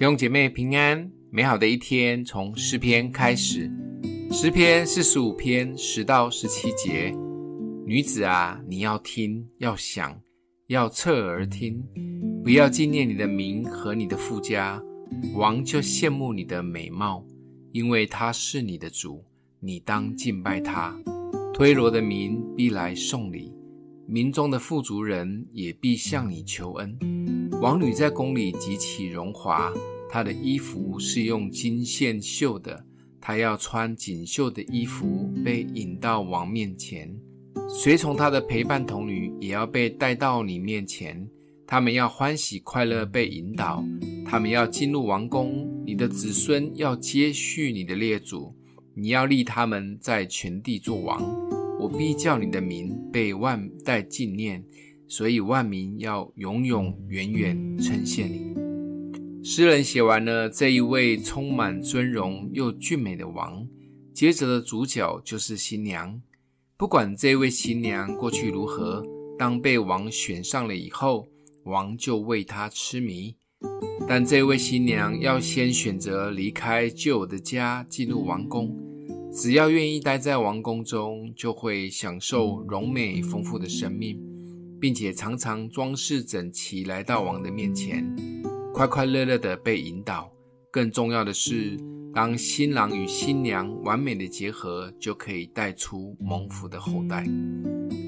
弟兄姐妹平安，美好的一天从诗篇开始。诗篇四十五篇十到十七节，女子啊，你要听，要想，要侧耳听，不要纪念你的名和你的富家。王就羡慕你的美貌，因为他是你的主，你当敬拜他。推罗的民必来送礼。民中的富足人也必向你求恩。王女在宫里极其荣华，她的衣服是用金线绣的，她要穿锦绣的衣服，被引到王面前。随从她的陪伴童女也要被带到你面前，他们要欢喜快乐被引导，他们要进入王宫。你的子孙要接续你的列祖，你要立他们在全地作王。我必叫你的名被万代纪念，所以万民要永永远远称谢你。诗人写完了这一位充满尊荣又俊美的王，接着的主角就是新娘。不管这位新娘过去如何，当被王选上了以后，王就为她痴迷。但这位新娘要先选择离开旧有的家，进入王宫。只要愿意待在王宫中，就会享受荣美丰富的生命，并且常常装饰整齐来到王的面前，快快乐乐地被引导。更重要的是，当新郎与新娘完美的结合，就可以带出蒙福的后代。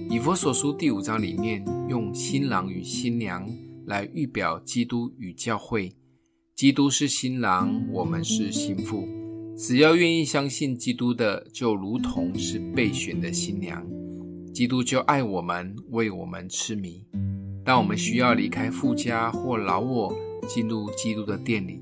以弗所书第五章里面用新郎与新娘来预表基督与教会，基督是新郎，我们是新妇。只要愿意相信基督的，就如同是被选的新娘。基督就爱我们，为我们痴迷。当我们需要离开父家或老我，进入基督的殿里，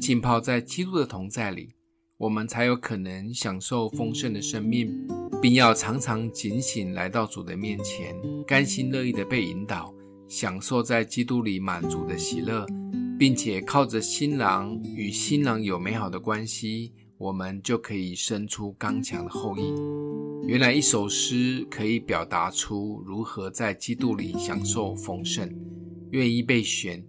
浸泡在基督的同在里，我们才有可能享受丰盛的生命，并要常常警醒来到主的面前，甘心乐意的被引导，享受在基督里满足的喜乐。并且靠着新郎与新郎有美好的关系，我们就可以生出刚强的后裔。原来一首诗可以表达出如何在基督里享受丰盛，愿意被选，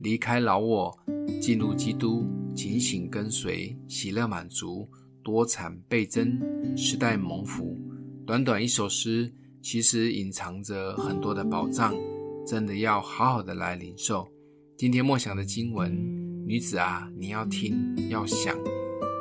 离开老我，进入基督，警醒跟随，喜乐满足，多产倍增，世代蒙福。短短一首诗，其实隐藏着很多的宝藏，真的要好好的来领受。今天默想的经文，女子啊，你要听，要想，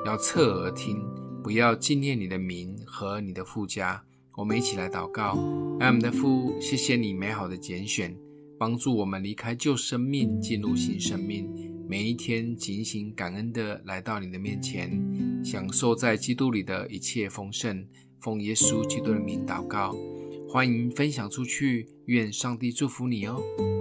要侧耳听，不要纪念你的名和你的父家。我们一起来祷告，爱我们的父，谢谢你美好的拣选，帮助我们离开旧生命，进入新生命。每一天警醒感恩的来到你的面前，享受在基督里的一切丰盛。奉耶稣基督的名祷告，欢迎分享出去，愿上帝祝福你哦。